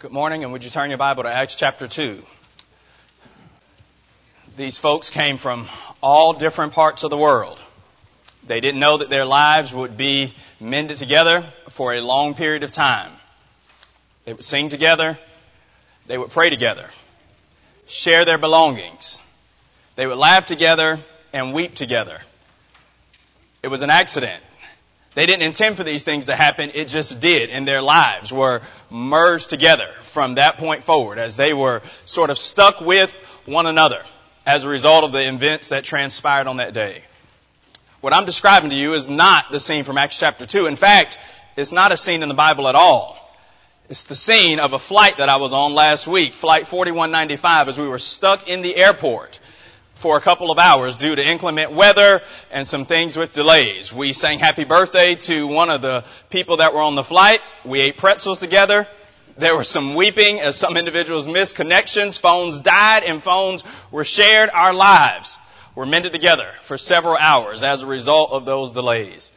Good morning, and would you turn your Bible to Acts chapter 2? These folks came from all different parts of the world. They didn't know that their lives would be mended together for a long period of time. They would sing together. They would pray together. Share their belongings. They would laugh together and weep together. It was an accident. They didn't intend for these things to happen. It just did. And their lives were merged together from that point forward as they were sort of stuck with one another as a result of the events that transpired on that day. What I'm describing to you is not the scene from Acts chapter 2. In fact, it's not a scene in the Bible at all. It's the scene of a flight that I was on last week, flight 4195, as we were stuck in the airport for a couple of hours due to inclement weather and some things with delays. We sang happy birthday to one of the people that were on the flight. We ate pretzels together. There was some weeping as some individuals missed connections. Phones died and phones were shared. Our lives were mended together for several hours as a result of those delays.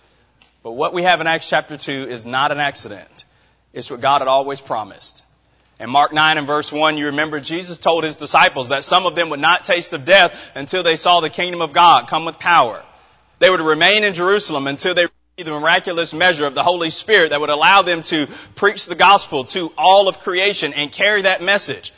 But what we have in Acts chapter 2 is not an accident. It's what God had always promised. In Mark 9 and verse 1, you remember Jesus told his disciples that some of them would not taste of death until they saw the kingdom of God come with power. They would remain in Jerusalem until they received the miraculous measure of the Holy Spirit that would allow them to preach the gospel to all of creation and carry that message.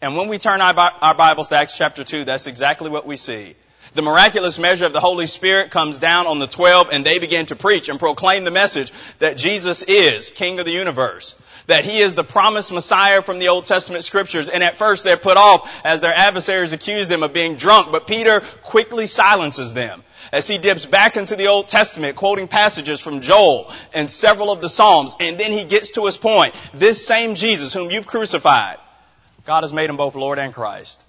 And when we turn our Bibles to Acts chapter 2, that's exactly what we see. The miraculous measure of the Holy Spirit comes down on the twelve and they begin to preach and proclaim the message that Jesus is King of the universe that he is the promised Messiah from the Old Testament scriptures. And at first they're put off as their adversaries accuse them of being drunk, but Peter quickly silences them as he dips back into the Old Testament, quoting passages from Joel and several of the Psalms. And then he gets to his point. This same Jesus whom you've crucified, God has made him both Lord and Christ.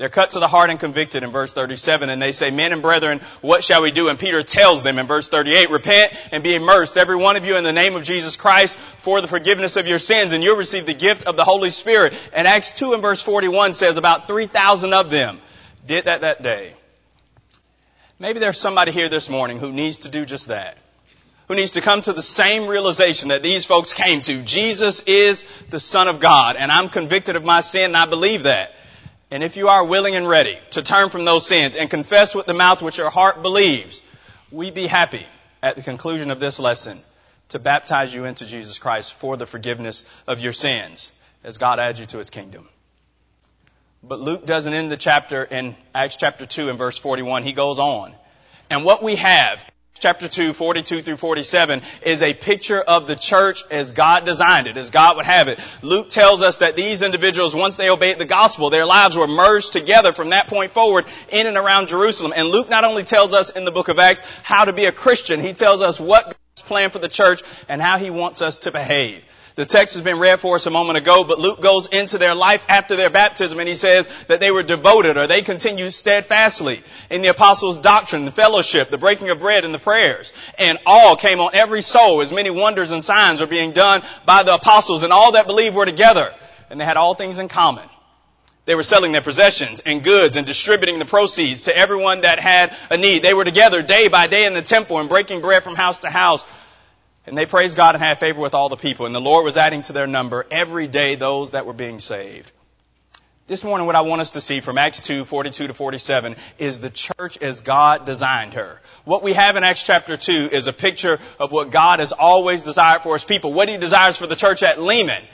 They're cut to the heart and convicted in verse 37 and they say, men and brethren, what shall we do? And Peter tells them in verse 38, repent and be immersed, every one of you in the name of Jesus Christ for the forgiveness of your sins and you'll receive the gift of the Holy Spirit. And Acts 2 and verse 41 says about 3,000 of them did that that day. Maybe there's somebody here this morning who needs to do just that. Who needs to come to the same realization that these folks came to. Jesus is the Son of God and I'm convicted of my sin and I believe that. And if you are willing and ready to turn from those sins and confess with the mouth which your heart believes, we be happy at the conclusion of this lesson to baptize you into Jesus Christ for the forgiveness of your sins as God adds you to his kingdom. But Luke doesn't end the chapter in Acts chapter 2 and verse 41. He goes on. And what we have chapter 2, 42 through 47 is a picture of the church as God designed it, as God would have it. Luke tells us that these individuals, once they obeyed the gospel, their lives were merged together from that point forward in and around Jerusalem. And Luke not only tells us in the book of Acts how to be a Christian, he tells us what God's plan for the church and how he wants us to behave. The text has been read for us a moment ago, but Luke goes into their life after their baptism and he says that they were devoted or they continued steadfastly in the apostles' doctrine, the fellowship, the breaking of bread and the prayers. And all came on every soul as many wonders and signs were being done by the apostles and all that believed were together and they had all things in common. They were selling their possessions and goods and distributing the proceeds to everyone that had a need. They were together day by day in the temple and breaking bread from house to house and they praised God and had favor with all the people. And the Lord was adding to their number every day those that were being saved. This morning, what I want us to see from Acts 2, 42 to 47 is the church as God designed her. What we have in Acts chapter 2 is a picture of what God has always desired for his people, what he desires for the church at Lehman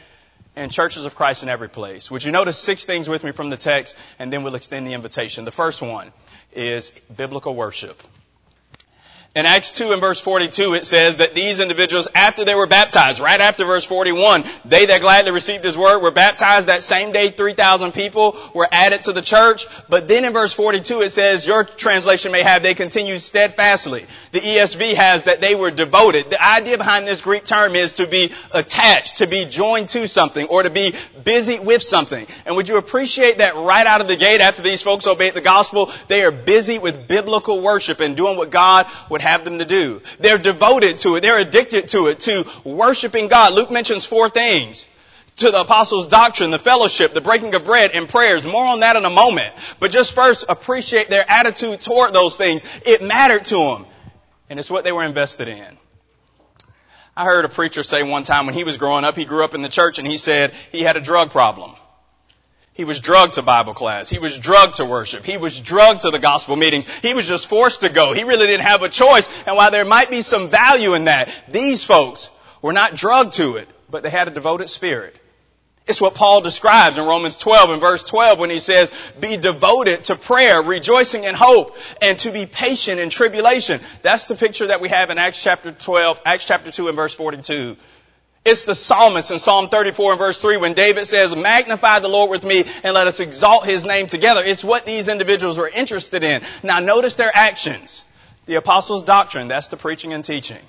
and churches of Christ in every place. Would you notice six things with me from the text and then we'll extend the invitation. The first one is biblical worship. In Acts 2 and verse 42 it says that these individuals, after they were baptized, right after verse 41, they that gladly received his word were baptized. That same day 3,000 people were added to the church. But then in verse 42 it says, your translation may have, they continued steadfastly. The ESV has that they were devoted. The idea behind this Greek term is to be attached, to be joined to something, or to be busy with something. And would you appreciate that right out of the gate after these folks obeyed the gospel, they are busy with biblical worship and doing what God would have them to do. They're devoted to it. They're addicted to it, to worshiping God. Luke mentions four things to the apostles' doctrine, the fellowship, the breaking of bread, and prayers. More on that in a moment. But just first appreciate their attitude toward those things. It mattered to them. And it's what they were invested in. I heard a preacher say one time when he was growing up, he grew up in the church and he said he had a drug problem. He was drugged to Bible class. He was drugged to worship. He was drugged to the gospel meetings. He was just forced to go. He really didn't have a choice. And while there might be some value in that, these folks were not drugged to it, but they had a devoted spirit. It's what Paul describes in Romans 12 and verse 12 when he says, be devoted to prayer, rejoicing in hope, and to be patient in tribulation. That's the picture that we have in Acts chapter 12, Acts chapter 2 and verse 42. It's the psalmist in Psalm 34 and verse 3 when David says, magnify the Lord with me and let us exalt his name together. It's what these individuals were interested in. Now notice their actions. The apostles' doctrine, that's the preaching and teaching.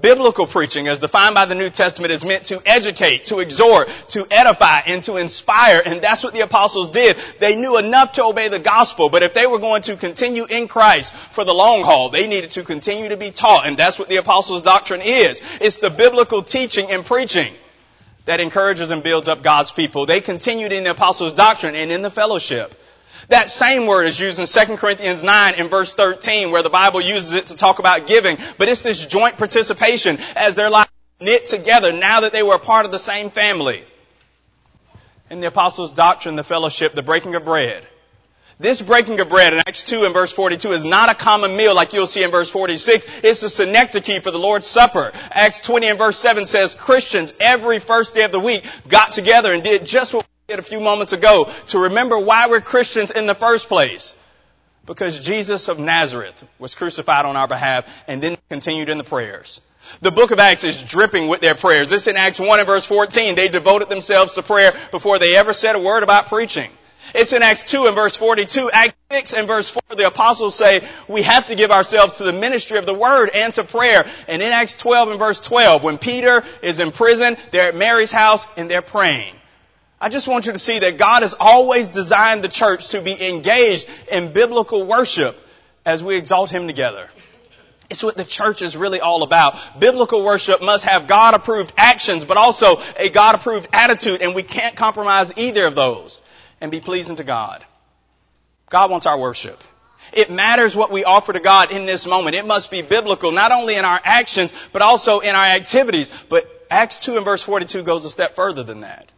Biblical preaching, as defined by the New Testament, is meant to educate, to exhort, to edify, and to inspire. And that's what the apostles did. They knew enough to obey the gospel, but if they were going to continue in Christ for the long haul, they needed to continue to be taught. And that's what the apostles' doctrine is. It's the biblical teaching and preaching that encourages and builds up God's people. They continued in the apostles' doctrine and in the fellowship. That same word is used in 2 Corinthians 9 in verse 13 where the Bible uses it to talk about giving. But it's this joint participation as their lives knit together now that they were a part of the same family. In the apostles' doctrine, the fellowship, the breaking of bread. This breaking of bread in Acts 2 and verse 42 is not a common meal like you'll see in verse 46. It's the synecdoche for the Lord's Supper. Acts 20 and verse 7 says Christians every first day of the week got together and did just what a few moments ago to remember why we're Christians in the first place. Because Jesus of Nazareth was crucified on our behalf and then continued in the prayers. The book of Acts is dripping with their prayers. This in Acts 1 and verse 14. They devoted themselves to prayer before they ever said a word about preaching. It's in Acts 2 and verse 42. Acts 6 and verse 4, the apostles say, we have to give ourselves to the ministry of the word and to prayer. And in Acts 12 and verse 12, when Peter is in prison, they're at Mary's house and they're praying. I just want you to see that God has always designed the church to be engaged in biblical worship as we exalt Him together. It's what the church is really all about. Biblical worship must have God approved actions, but also a God approved attitude, and we can't compromise either of those and be pleasing to God. God wants our worship. It matters what we offer to God in this moment. It must be biblical, not only in our actions, but also in our activities. But Acts 2 and verse 42 goes a step further than that.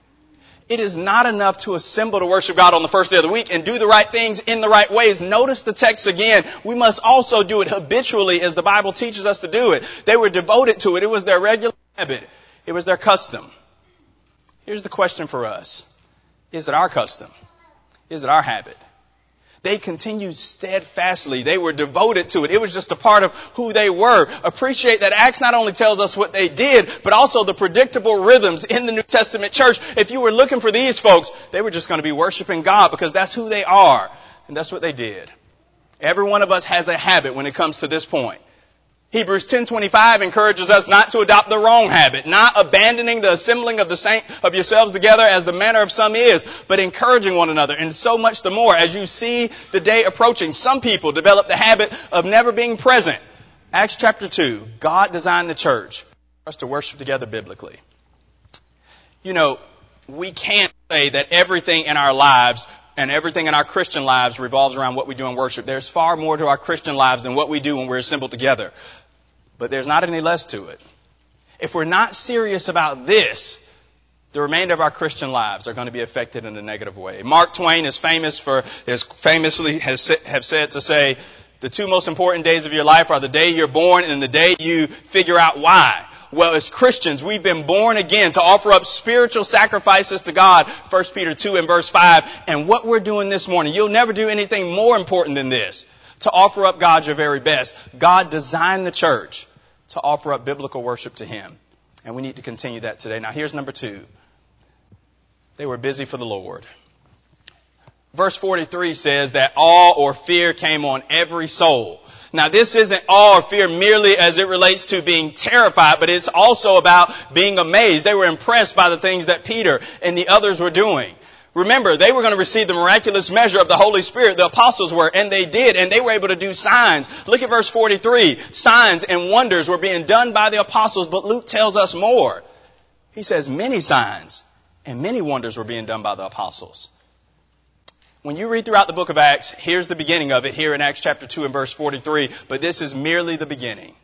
It is not enough to assemble to worship God on the first day of the week and do the right things in the right ways. Notice the text again. We must also do it habitually as the Bible teaches us to do it. They were devoted to it. It was their regular habit. It was their custom. Here's the question for us. Is it our custom? Is it our habit? They continued steadfastly. They were devoted to it. It was just a part of who they were. Appreciate that Acts not only tells us what they did, but also the predictable rhythms in the New Testament church. If you were looking for these folks, they were just going to be worshiping God because that's who they are. And that's what they did. Every one of us has a habit when it comes to this point. Hebrews 10:25 encourages us not to adopt the wrong habit, not abandoning the assembling of the saint of yourselves together as the manner of some is, but encouraging one another. And so much the more as you see the day approaching, some people develop the habit of never being present. Acts chapter 2, God designed the church for us to worship together biblically. You know, we can't say that everything in our lives and everything in our Christian lives revolves around what we do in worship. There's far more to our Christian lives than what we do when we're assembled together. But there's not any less to it. If we're not serious about this, the remainder of our Christian lives are going to be affected in a negative way. Mark Twain is famous for, famously has have said to say, the two most important days of your life are the day you're born and the day you figure out why. Well, as Christians, we've been born again to offer up spiritual sacrifices to God. 1 Peter 2 and verse 5. And what we're doing this morning, you'll never do anything more important than this. To offer up God your very best. God designed the church to offer up biblical worship to Him. And we need to continue that today. Now here's number two. They were busy for the Lord. Verse 43 says that awe or fear came on every soul. Now this isn't awe or fear merely as it relates to being terrified, but it's also about being amazed. They were impressed by the things that Peter and the others were doing. Remember, they were going to receive the miraculous measure of the Holy Spirit, the apostles were, and they did, and they were able to do signs. Look at verse 43. Signs and wonders were being done by the apostles, but Luke tells us more. He says many signs and many wonders were being done by the apostles. When you read throughout the book of Acts, here's the beginning of it here in Acts chapter 2 and verse 43, but this is merely the beginning.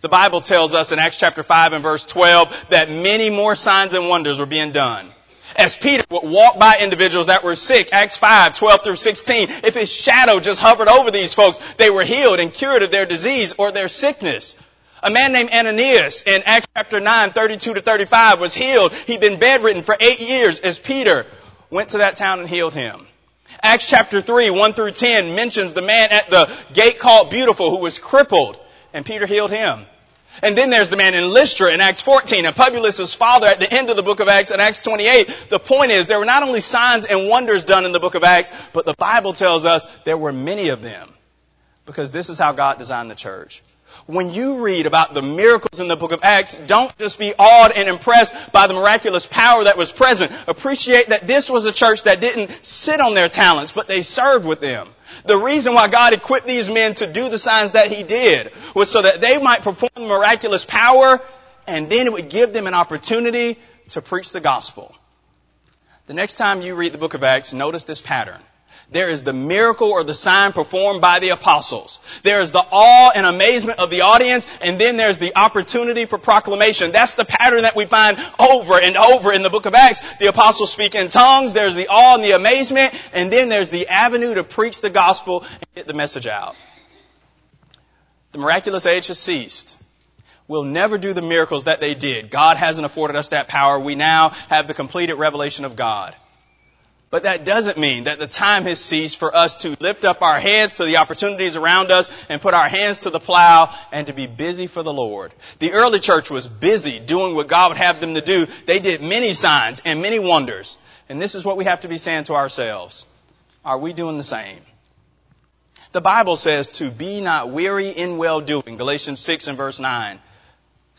The Bible tells us in Acts chapter 5 and verse 12 that many more signs and wonders were being done. As Peter would walk by individuals that were sick, Acts 5, 12 through 16, if his shadow just hovered over these folks, they were healed and cured of their disease or their sickness. A man named Ananias in Acts chapter 9, 32 to 35 was healed. He'd been bedridden for eight years as Peter went to that town and healed him. Acts chapter 3, 1 through 10 mentions the man at the gate called Beautiful who was crippled and Peter healed him. And then there's the man in Lystra in Acts 14 and Publius' father at the end of the book of Acts in Acts 28. The point is there were not only signs and wonders done in the book of Acts, but the Bible tells us there were many of them. Because this is how God designed the church when you read about the miracles in the book of Acts, don't just be awed and impressed by the miraculous power that was present. Appreciate that this was a church that didn't sit on their talents, but they served with them. The reason why God equipped these men to do the signs that He did was so that they might perform miraculous power and then it would give them an opportunity to preach the gospel. The next time you read the book of Acts, notice this pattern. There is the miracle or the sign performed by the apostles. There is the awe and amazement of the audience, and then there's the opportunity for proclamation. That's the pattern that we find over and over in the book of Acts. The apostles speak in tongues, there's the awe and the amazement, and then there's the avenue to preach the gospel and get the message out. The miraculous age has ceased. We'll never do the miracles that they did. God hasn't afforded us that power. We now have the completed revelation of God. But that doesn't mean that the time has ceased for us to lift up our heads to the opportunities around us and put our hands to the plow and to be busy for the Lord. The early church was busy doing what God would have them to do. They did many signs and many wonders. And this is what we have to be saying to ourselves. Are we doing the same? The Bible says to be not weary in well doing. Galatians 6 and verse 9.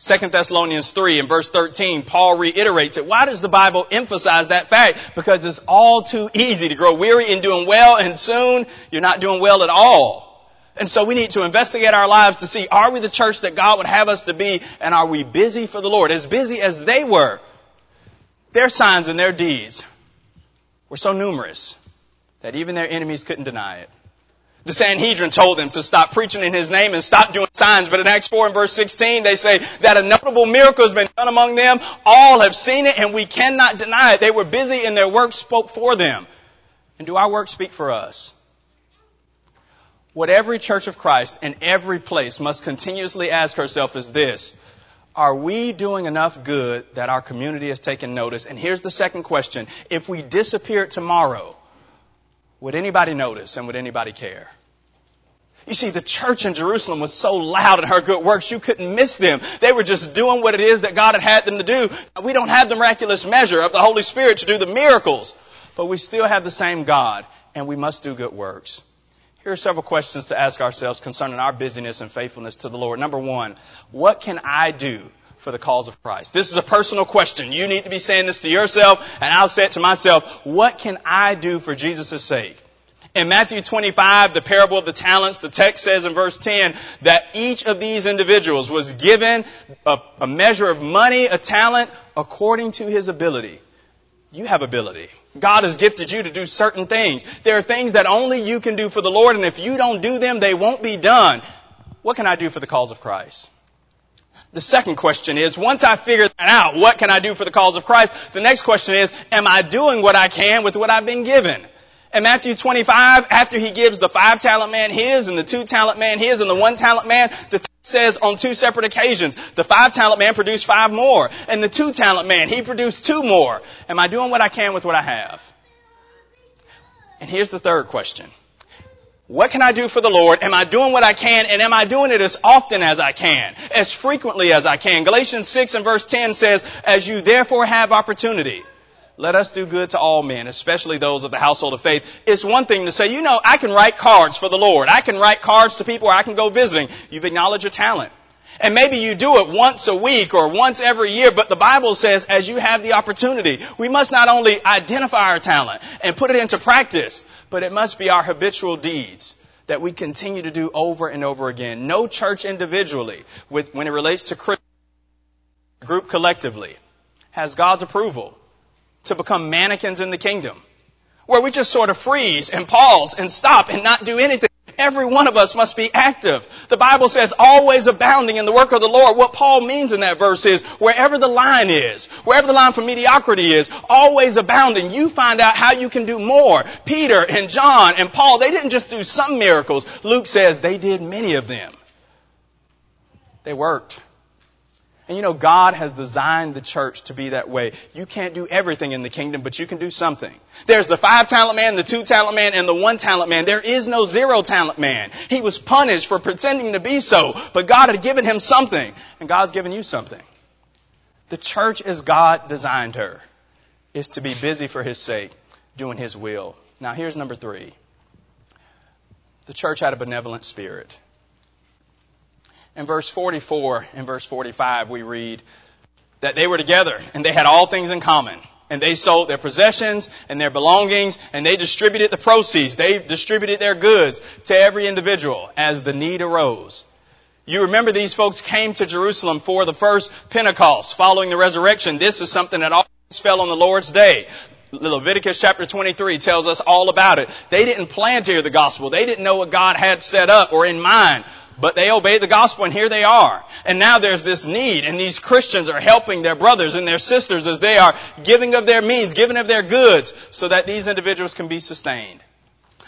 2 Thessalonians 3 and verse 13, Paul reiterates it. Why does the Bible emphasize that fact? Because it's all too easy to grow weary in doing well and soon you're not doing well at all. And so we need to investigate our lives to see, are we the church that God would have us to be and are we busy for the Lord? As busy as they were, their signs and their deeds were so numerous that even their enemies couldn't deny it. The Sanhedrin told them to stop preaching in his name and stop doing signs. But in Acts 4 and verse 16, they say that a notable miracle has been done among them. All have seen it and we cannot deny it. They were busy and their work spoke for them. And do our work speak for us? What every church of Christ in every place must continuously ask herself is this. Are we doing enough good that our community has taken notice? And here's the second question. If we disappear tomorrow, would anybody notice and would anybody care? You see, the church in Jerusalem was so loud in her good works, you couldn't miss them. They were just doing what it is that God had had them to do. We don't have the miraculous measure of the Holy Spirit to do the miracles, but we still have the same God, and we must do good works. Here are several questions to ask ourselves concerning our busyness and faithfulness to the Lord. Number one, what can I do for the cause of Christ? This is a personal question. You need to be saying this to yourself, and I'll say it to myself. What can I do for Jesus' sake? In Matthew 25, the parable of the talents, the text says in verse 10 that each of these individuals was given a, a measure of money, a talent, according to his ability. You have ability. God has gifted you to do certain things. There are things that only you can do for the Lord, and if you don't do them, they won't be done. What can I do for the cause of Christ? The second question is, once I figure that out, what can I do for the cause of Christ? The next question is, am I doing what I can with what I've been given? In Matthew 25, after he gives the five talent man his and the two talent man his and the one talent man, the text says on two separate occasions, the five talent man produced five more and the two talent man, he produced two more. Am I doing what I can with what I have? And here's the third question. What can I do for the Lord? Am I doing what I can? And am I doing it as often as I can? As frequently as I can? Galatians 6 and verse 10 says, as you therefore have opportunity, let us do good to all men, especially those of the household of faith. It's one thing to say, you know, I can write cards for the Lord. I can write cards to people or I can go visiting. You've acknowledged your talent. And maybe you do it once a week or once every year, but the Bible says as you have the opportunity, we must not only identify our talent and put it into practice, but it must be our habitual deeds that we continue to do over and over again. No church individually, with, when it relates to group collectively, has God's approval to become mannequins in the kingdom. Where we just sort of freeze and pause and stop and not do anything. Every one of us must be active. The Bible says always abounding in the work of the Lord. What Paul means in that verse is wherever the line is, wherever the line for mediocrity is, always abounding. You find out how you can do more. Peter and John and Paul, they didn't just do some miracles. Luke says they did many of them. They worked. And you know, God has designed the church to be that way. You can't do everything in the kingdom, but you can do something. There's the five talent man, the two talent man, and the one talent man. There is no zero talent man. He was punished for pretending to be so, but God had given him something, and God's given you something. The church as God designed her is to be busy for His sake, doing His will. Now here's number three. The church had a benevolent spirit. In verse 44 and verse 45, we read that they were together and they had all things in common. And they sold their possessions and their belongings and they distributed the proceeds. They distributed their goods to every individual as the need arose. You remember these folks came to Jerusalem for the first Pentecost following the resurrection. This is something that always fell on the Lord's day. Leviticus chapter 23 tells us all about it. They didn't plan to hear the gospel. They didn't know what God had set up or in mind but they obeyed the gospel and here they are. And now there's this need and these Christians are helping their brothers and their sisters as they are giving of their means, giving of their goods so that these individuals can be sustained.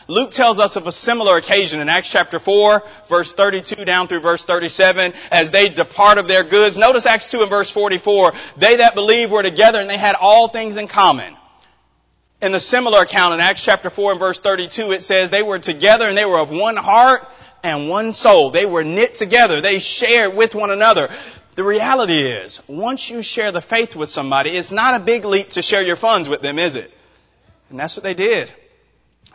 Luke tells us of a similar occasion in Acts chapter 4, verse 32 down through verse 37, as they depart of their goods. Notice Acts 2 and verse 44. They that believed were together and they had all things in common. In the similar account in Acts chapter 4 and verse 32, it says they were together and they were of one heart and one soul. They were knit together. They shared with one another. The reality is, once you share the faith with somebody, it's not a big leap to share your funds with them, is it? And that's what they did.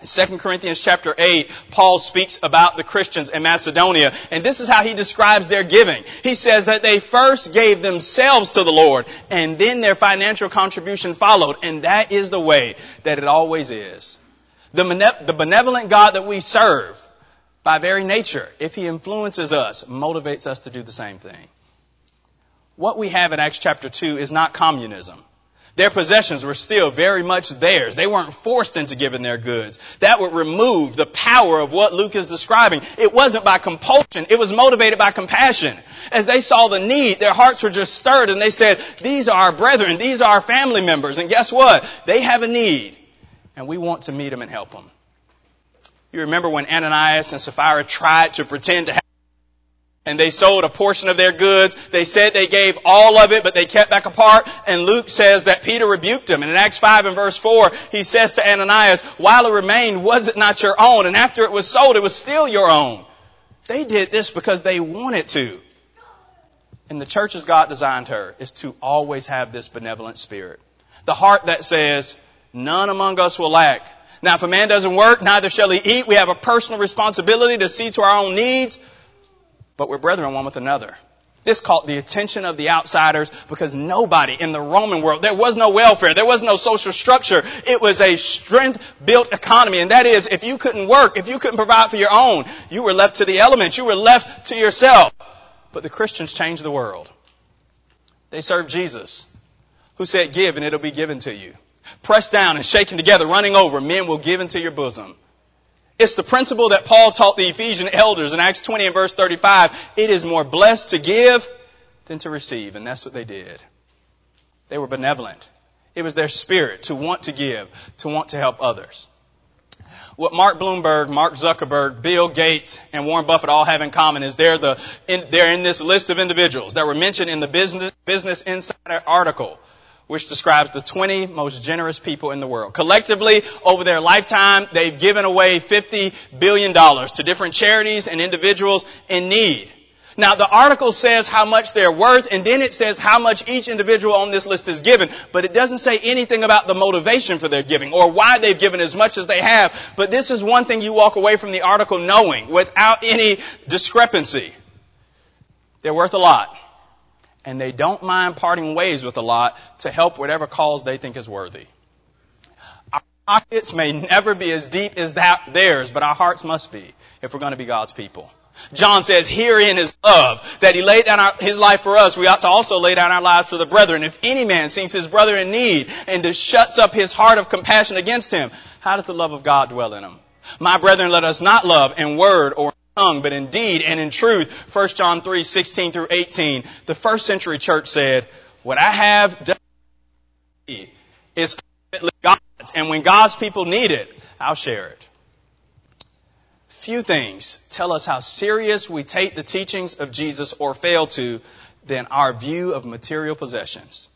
In 2 Corinthians chapter 8, Paul speaks about the Christians in Macedonia, and this is how he describes their giving. He says that they first gave themselves to the Lord, and then their financial contribution followed, and that is the way that it always is. The, benevolent God that we serve by very nature, if he influences us, motivates us to do the same thing. What we have in Acts chapter 2 is not communism. Their possessions were still very much theirs. They weren't forced into giving their goods. That would remove the power of what Luke is describing. It wasn't by compulsion. It was motivated by compassion. As they saw the need, their hearts were just stirred and they said, these are our brethren. These are our family members. And guess what? They have a need and we want to meet them and help them. You remember when Ananias and Sapphira tried to pretend to have and they sold a portion of their goods. They said they gave all of it, but they kept back a part. And Luke says that Peter rebuked them. And in Acts 5 and verse 4, he says to Ananias, while it remained, was it not your own? And after it was sold, it was still your own. They did this because they wanted to. And the church as God designed her is to always have this benevolent spirit. The heart that says, none among us will lack now, if a man doesn't work, neither shall he eat. We have a personal responsibility to see to our own needs, but we're brethren one with another. This caught the attention of the outsiders because nobody in the Roman world, there was no welfare, there was no social structure. It was a strength-built economy. And that is, if you couldn't work, if you couldn't provide for your own, you were left to the elements. You were left to yourself. But the Christians changed the world. They served Jesus, who said, give and it'll be given to you pressed down and shaken together, running over, men will give into your bosom. It's the principle that Paul taught the Ephesian elders in Acts 20 and verse 35. It is more blessed to give than to receive. And that's what they did. They were benevolent. It was their spirit to want to give, to want to help others. What Mark Bloomberg, Mark Zuckerberg, Bill Gates, and Warren Buffett all have in common is they're the, in, they're in this list of individuals that were mentioned in the Business, Business Insider article which describes the 20 most generous people in the world. Collectively, over their lifetime, they've given away $50 billion to different charities and individuals in need. Now, the article says how much they're worth, and then it says how much each individual on this list is given, but it doesn't say anything about the motivation for their giving or why they've given as much as they have. But this is one thing you walk away from the article knowing without any discrepancy. They're worth a lot and they don't mind parting ways with a lot to help whatever cause they think is worthy. Our pockets may never be as deep as that theirs, but our hearts must be if we're going to be God's people. John says, herein is love, that he laid down our, his life for us. We ought to also lay down our lives for the brethren. If any man sees his brother in need and shuts up his heart of compassion against him, how does the love of God dwell in him? My brethren, let us not love in word or tongue, but in deed and in truth. 1 John 3, 16 through 18. The first century church said, what I have done is God's, and when God's people need it, I'll share it. Few things tell us how serious we take the teachings of Jesus or fail to than our view of material possessions.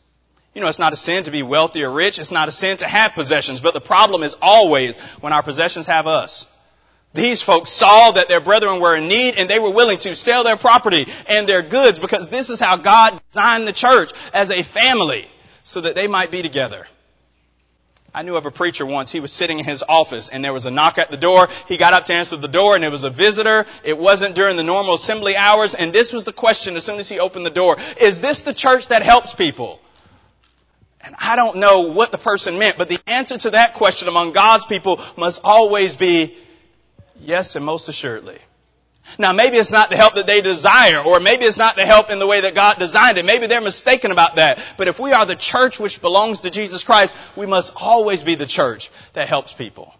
You know, it's not a sin to be wealthy or rich. It's not a sin to have possessions. But the problem is always when our possessions have us. These folks saw that their brethren were in need and they were willing to sell their property and their goods because this is how God designed the church as a family so that they might be together. I knew of a preacher once. He was sitting in his office and there was a knock at the door. He got up to answer the door and it was a visitor. It wasn't during the normal assembly hours. And this was the question as soon as he opened the door. Is this the church that helps people? And I don't know what the person meant, but the answer to that question among God's people must always be yes and most assuredly. Now maybe it's not the help that they desire, or maybe it's not the help in the way that God designed it. Maybe they're mistaken about that. But if we are the church which belongs to Jesus Christ, we must always be the church that helps people.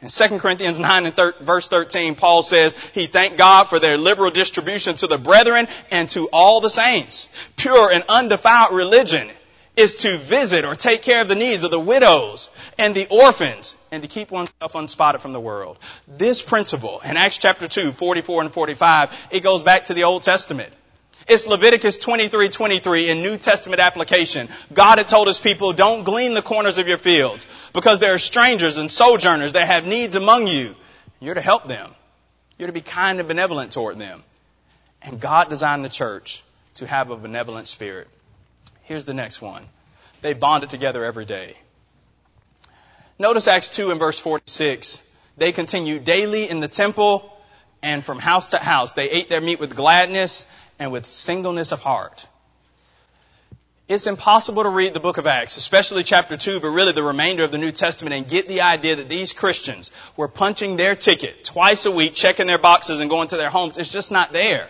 In 2 Corinthians 9 and thir- verse 13, Paul says, He thanked God for their liberal distribution to the brethren and to all the saints. Pure and undefiled religion is to visit or take care of the needs of the widows and the orphans and to keep oneself unspotted from the world. This principle in Acts chapter 2, 44 and 45, it goes back to the Old Testament. It's Leviticus 23, 23 in New Testament application. God had told his people, don't glean the corners of your fields because there are strangers and sojourners that have needs among you. You're to help them. You're to be kind and benevolent toward them. And God designed the church to have a benevolent spirit. Here's the next one. They bonded together every day. Notice Acts 2 and verse 46. They continued daily in the temple and from house to house. They ate their meat with gladness and with singleness of heart. It's impossible to read the book of Acts, especially chapter 2, but really the remainder of the New Testament and get the idea that these Christians were punching their ticket twice a week, checking their boxes and going to their homes. It's just not there.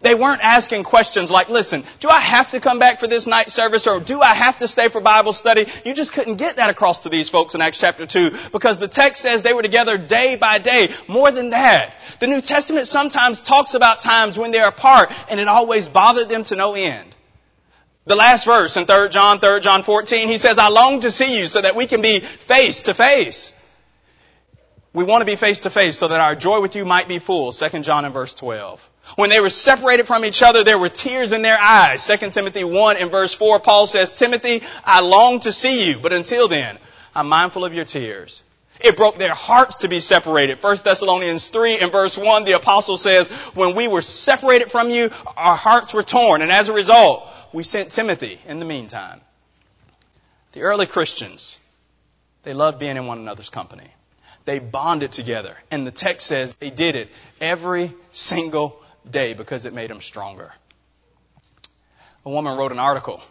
They weren't asking questions like, listen, do I have to come back for this night service or do I have to stay for Bible study? You just couldn't get that across to these folks in Acts chapter 2 because the text says they were together day by day. More than that, the New Testament sometimes talks about times when they're apart and it always bothered them to no end. The last verse in 3 John, 3 John 14, he says, I long to see you so that we can be face to face. We want to be face to face so that our joy with you might be full. 2 John and verse 12. When they were separated from each other, there were tears in their eyes. 2 Timothy 1 and verse 4, Paul says, Timothy, I long to see you, but until then, I'm mindful of your tears. It broke their hearts to be separated. 1 Thessalonians 3 and verse 1, the apostle says, when we were separated from you, our hearts were torn. And as a result, we sent Timothy in the meantime. The early Christians, they loved being in one another's company. They bonded together. And the text says they did it every single day because it made them stronger. A woman wrote an article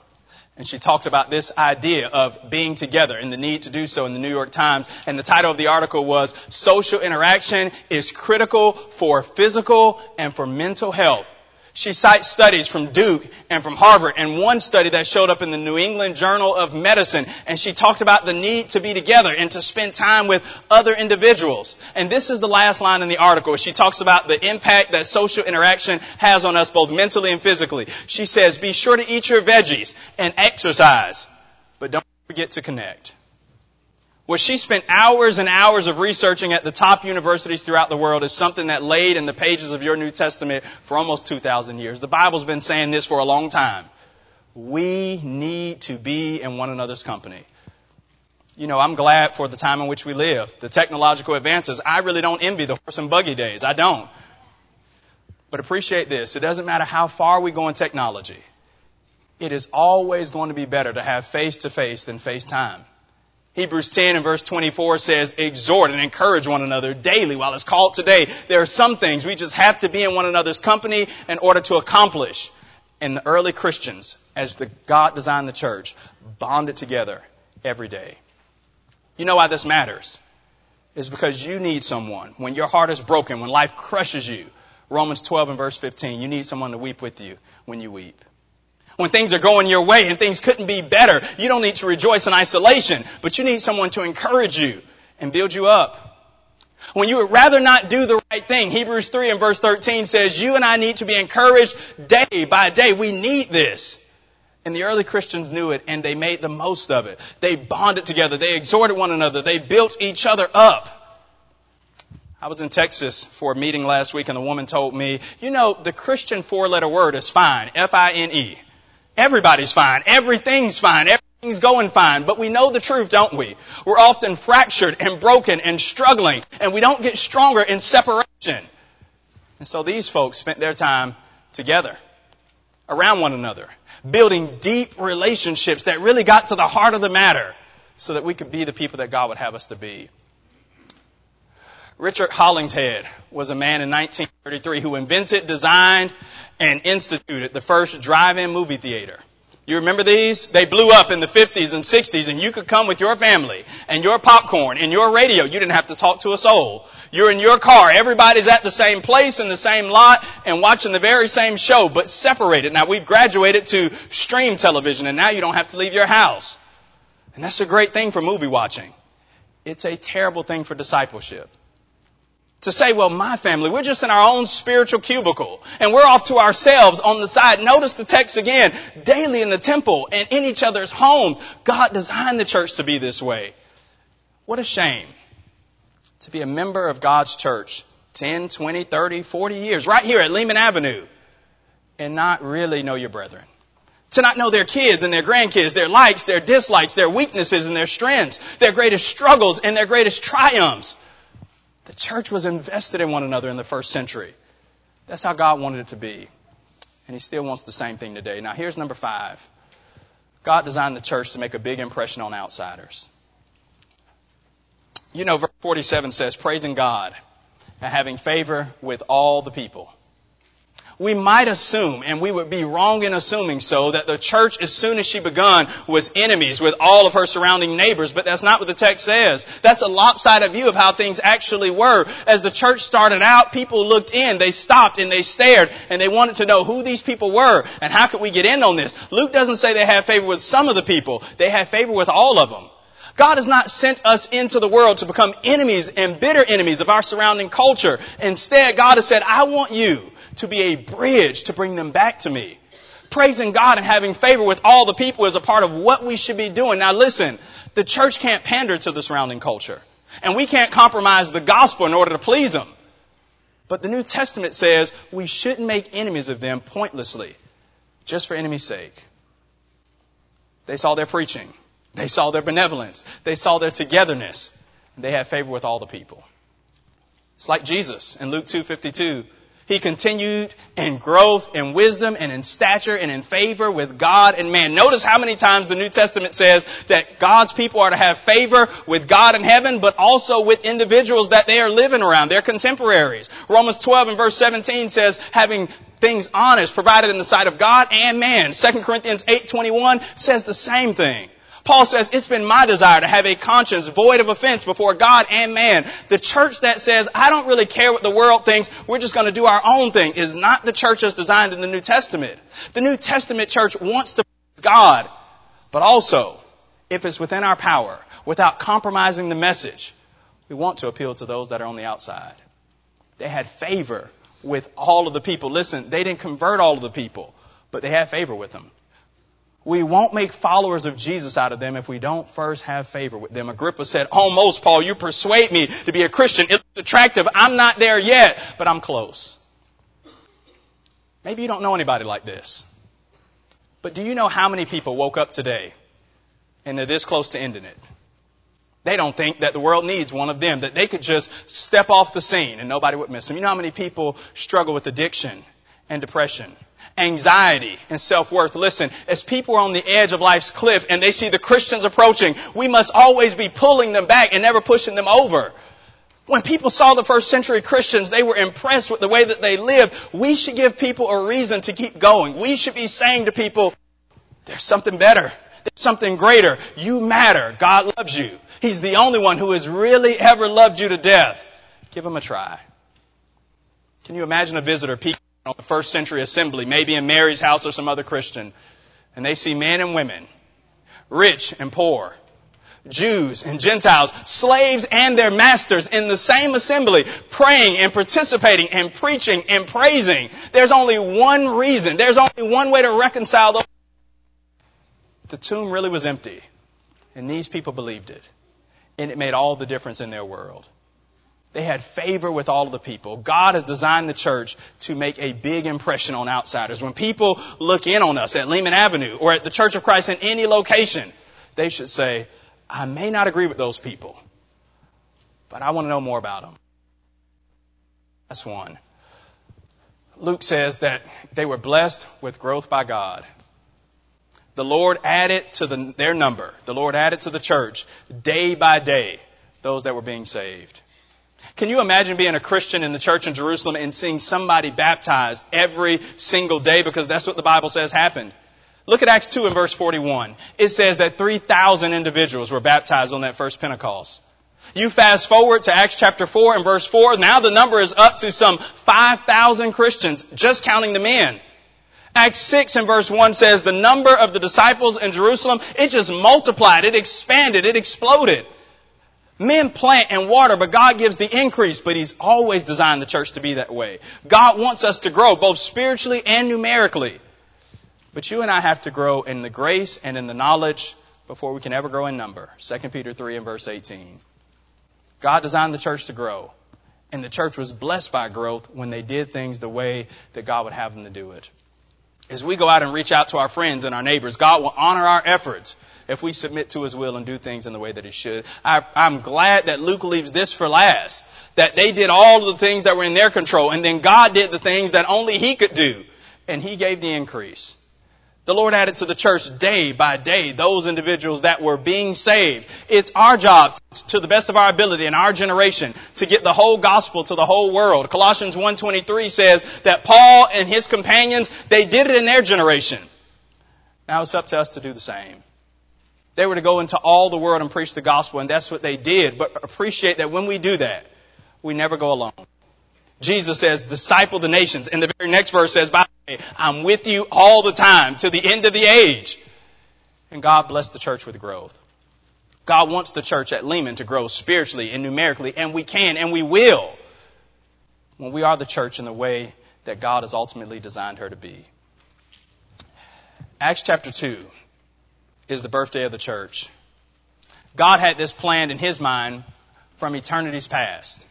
and she talked about this idea of being together and the need to do so in the New York Times. And the title of the article was Social Interaction is Critical for Physical and for Mental Health. She cites studies from Duke and from Harvard and one study that showed up in the New England Journal of Medicine. And she talked about the need to be together and to spend time with other individuals. And this is the last line in the article. She talks about the impact that social interaction has on us both mentally and physically. She says, be sure to eat your veggies and exercise, but don't forget to connect where she spent hours and hours of researching at the top universities throughout the world is something that laid in the pages of your New Testament for almost 2,000 years. The Bible's been saying this for a long time. We need to be in one another's company. You know, I'm glad for the time in which we live, the technological advances. I really don't envy the horse and buggy days. I don't. But appreciate this. It doesn't matter how far we go in technology. It is always going to be better to have face to face than FaceTime. Hebrews 10 and verse 24 says, exhort and encourage one another daily while it's called today. There are some things we just have to be in one another's company in order to accomplish. And the early Christians, as the God designed the church, bonded together every day. You know why this matters? It's because you need someone. When your heart is broken, when life crushes you, Romans 12 and verse 15, you need someone to weep with you when you weep. When things are going your way and things couldn't be better, you don't need to rejoice in isolation, but you need someone to encourage you and build you up. When you would rather not do the right thing, Hebrews 3 and verse 13 says, you and I need to be encouraged day by day. We need this. And the early Christians knew it and they made the most of it. They bonded together. They exhorted one another. They built each other up. I was in Texas for a meeting last week and the woman told me, you know, the Christian four letter word is fine. F-I-N-E. Everybody's fine. Everything's fine. Everything's going fine. But we know the truth, don't we? We're often fractured and broken and struggling and we don't get stronger in separation. And so these folks spent their time together around one another, building deep relationships that really got to the heart of the matter so that we could be the people that God would have us to be. Richard Hollingshead was a man in 1933 who invented, designed, and instituted the first drive-in movie theater. You remember these? They blew up in the 50s and 60s and you could come with your family and your popcorn and your radio. You didn't have to talk to a soul. You're in your car. Everybody's at the same place in the same lot and watching the very same show, but separated. Now we've graduated to stream television and now you don't have to leave your house. And that's a great thing for movie watching. It's a terrible thing for discipleship to say, well, my family, we're just in our own spiritual cubicle and we're off to ourselves on the side. Notice the text again, daily in the temple and in each other's homes. God designed the church to be this way. What a shame to be a member of God's church 10, 20, 30, 40 years right here at Lehman Avenue and not really know your brethren. To not know their kids and their grandkids, their likes, their dislikes, their weaknesses and their strengths, their greatest struggles and their greatest triumphs. The church was invested in one another in the first century. That's how God wanted it to be. And He still wants the same thing today. Now here's number five. God designed the church to make a big impression on outsiders. You know, verse 47 says, praising God and having favor with all the people we might assume, and we would be wrong in assuming so, that the church, as soon as she begun, was enemies with all of her surrounding neighbors, but that's not what the text says. That's a lopsided view of how things actually were. As the church started out, people looked in, they stopped and they stared, and they wanted to know who these people were, and how could we get in on this. Luke doesn't say they had favor with some of the people, they had favor with all of them. God has not sent us into the world to become enemies and bitter enemies of our surrounding culture. Instead, God has said, I want you to be a bridge to bring them back to me. Praising God and having favor with all the people is a part of what we should be doing. Now listen, the church can't pander to the surrounding culture. And we can't compromise the gospel in order to please them. But the New Testament says we shouldn't make enemies of them pointlessly, just for enemy's sake. They saw their preaching. They saw their benevolence. They saw their togetherness. They had favor with all the people. It's like Jesus in Luke 252 he continued in growth in wisdom and in stature and in favor with God and man. Notice how many times the New Testament says that God's people are to have favor with God in heaven, but also with individuals that they are living around, their contemporaries. Romans 12 and verse 17 says having things honest provided in the sight of God and man. 2 Corinthians 8:21 says the same thing. Paul says, it's been my desire to have a conscience void of offense before God and man. The church that says, I don't really care what the world thinks, we're just going to do our own thing, is not the church as designed in the New Testament. The New Testament church wants to please God, but also, if it's within our power, without compromising the message, we want to appeal to those that are on the outside. They had favor with all of the people. Listen, they didn't convert all of the people, but they had favor with them. We won't make followers of Jesus out of them if we don't first have favor with them. Agrippa said, almost, Paul, you persuade me to be a Christian. It's attractive. I'm not there yet, but I'm close. Maybe you don't know anybody like this. But do you know how many people woke up today and they're this close to ending it? They don't think that the world needs one of them, that they could just step off the scene and nobody would miss them. You know how many people struggle with addiction and depression, anxiety and self-worth. Listen, as people are on the edge of life's cliff and they see the Christians approaching, we must always be pulling them back and never pushing them over. When people saw the first century Christians, they were impressed with the way that they lived. We should give people a reason to keep going. We should be saying to people, there's something better. There's something greater. You matter. God loves you. He's the only one who has really ever loved you to death. Give him a try. Can you imagine a visitor peeking on the first century assembly, maybe in Mary's house or some other Christian, and they see men and women, rich and poor, Jews and Gentiles, slaves and their masters in the same assembly, praying and participating and preaching and praising. There's only one reason. There's only one way to reconcile those. The tomb really was empty. And these people believed it. And it made all the difference in their world. They had favor with all of the people. God has designed the church to make a big impression on outsiders. When people look in on us at Lehman Avenue or at the Church of Christ in any location, they should say, I may not agree with those people, but I want to know more about them. That's one. Luke says that they were blessed with growth by God. The Lord added to the, their number, the Lord added to the church day by day those that were being saved. Can you imagine being a Christian in the church in Jerusalem and seeing somebody baptized every single day because that's what the Bible says happened? Look at Acts 2 and verse 41. It says that 3,000 individuals were baptized on that first Pentecost. You fast forward to Acts chapter 4 and verse 4. Now the number is up to some 5,000 Christians, just counting the men. Acts 6 and verse 1 says the number of the disciples in Jerusalem, it just multiplied, it expanded, it exploded. Men plant and water, but God gives the increase, but He's always designed the church to be that way. God wants us to grow, both spiritually and numerically. But you and I have to grow in the grace and in the knowledge before we can ever grow in number. 2 Peter 3 and verse 18. God designed the church to grow. And the church was blessed by growth when they did things the way that God would have them to do it. As we go out and reach out to our friends and our neighbors, God will honor our efforts if we submit to His will and do things in the way that He should. I, am glad that Luke leaves this for last. That they did all of the things that were in their control, and then God did the things that only He could do. And He gave the increase. The Lord added to the church day by day those individuals that were being saved. It's our job to the best of our ability in our generation to get the whole gospel to the whole world. Colossians 1.23 says that Paul and his companions, they did it in their generation. Now it's up to us to do the same. They were to go into all the world and preach the gospel, and that's what they did. But appreciate that when we do that, we never go alone. Jesus says, disciple the nations. And the very next verse says, by the way, I'm with you all the time to the end of the age. And God bless the church with growth. God wants the church at Lehman to grow spiritually and numerically, and we can and we will when we are the church in the way that God has ultimately designed her to be. Acts chapter 2 is the birthday of the church. God had this planned in His mind from eternity's past.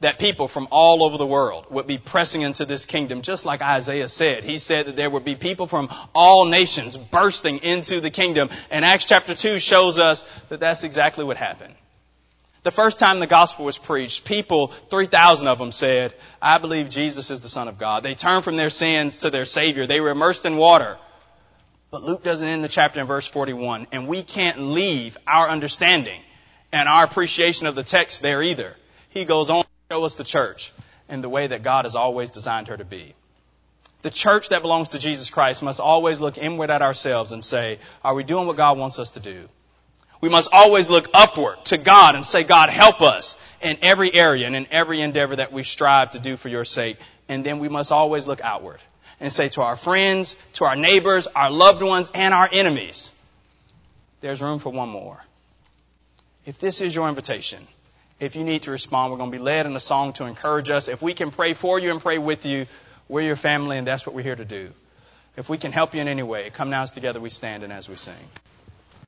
That people from all over the world would be pressing into this kingdom, just like Isaiah said. He said that there would be people from all nations bursting into the kingdom. And Acts chapter 2 shows us that that's exactly what happened. The first time the gospel was preached, people, 3,000 of them said, I believe Jesus is the Son of God. They turned from their sins to their Savior. They were immersed in water. But Luke doesn't end the chapter in verse 41, and we can't leave our understanding and our appreciation of the text there either. He goes on to show us the church and the way that God has always designed her to be. The church that belongs to Jesus Christ must always look inward at ourselves and say, are we doing what God wants us to do? We must always look upward to God and say, God, help us in every area and in every endeavor that we strive to do for your sake. And then we must always look outward and say to our friends, to our neighbors, our loved ones, and our enemies, there's room for one more. If this is your invitation, if you need to respond, we're going to be led in a song to encourage us. If we can pray for you and pray with you, we're your family and that's what we're here to do. If we can help you in any way, come now as together we stand and as we sing.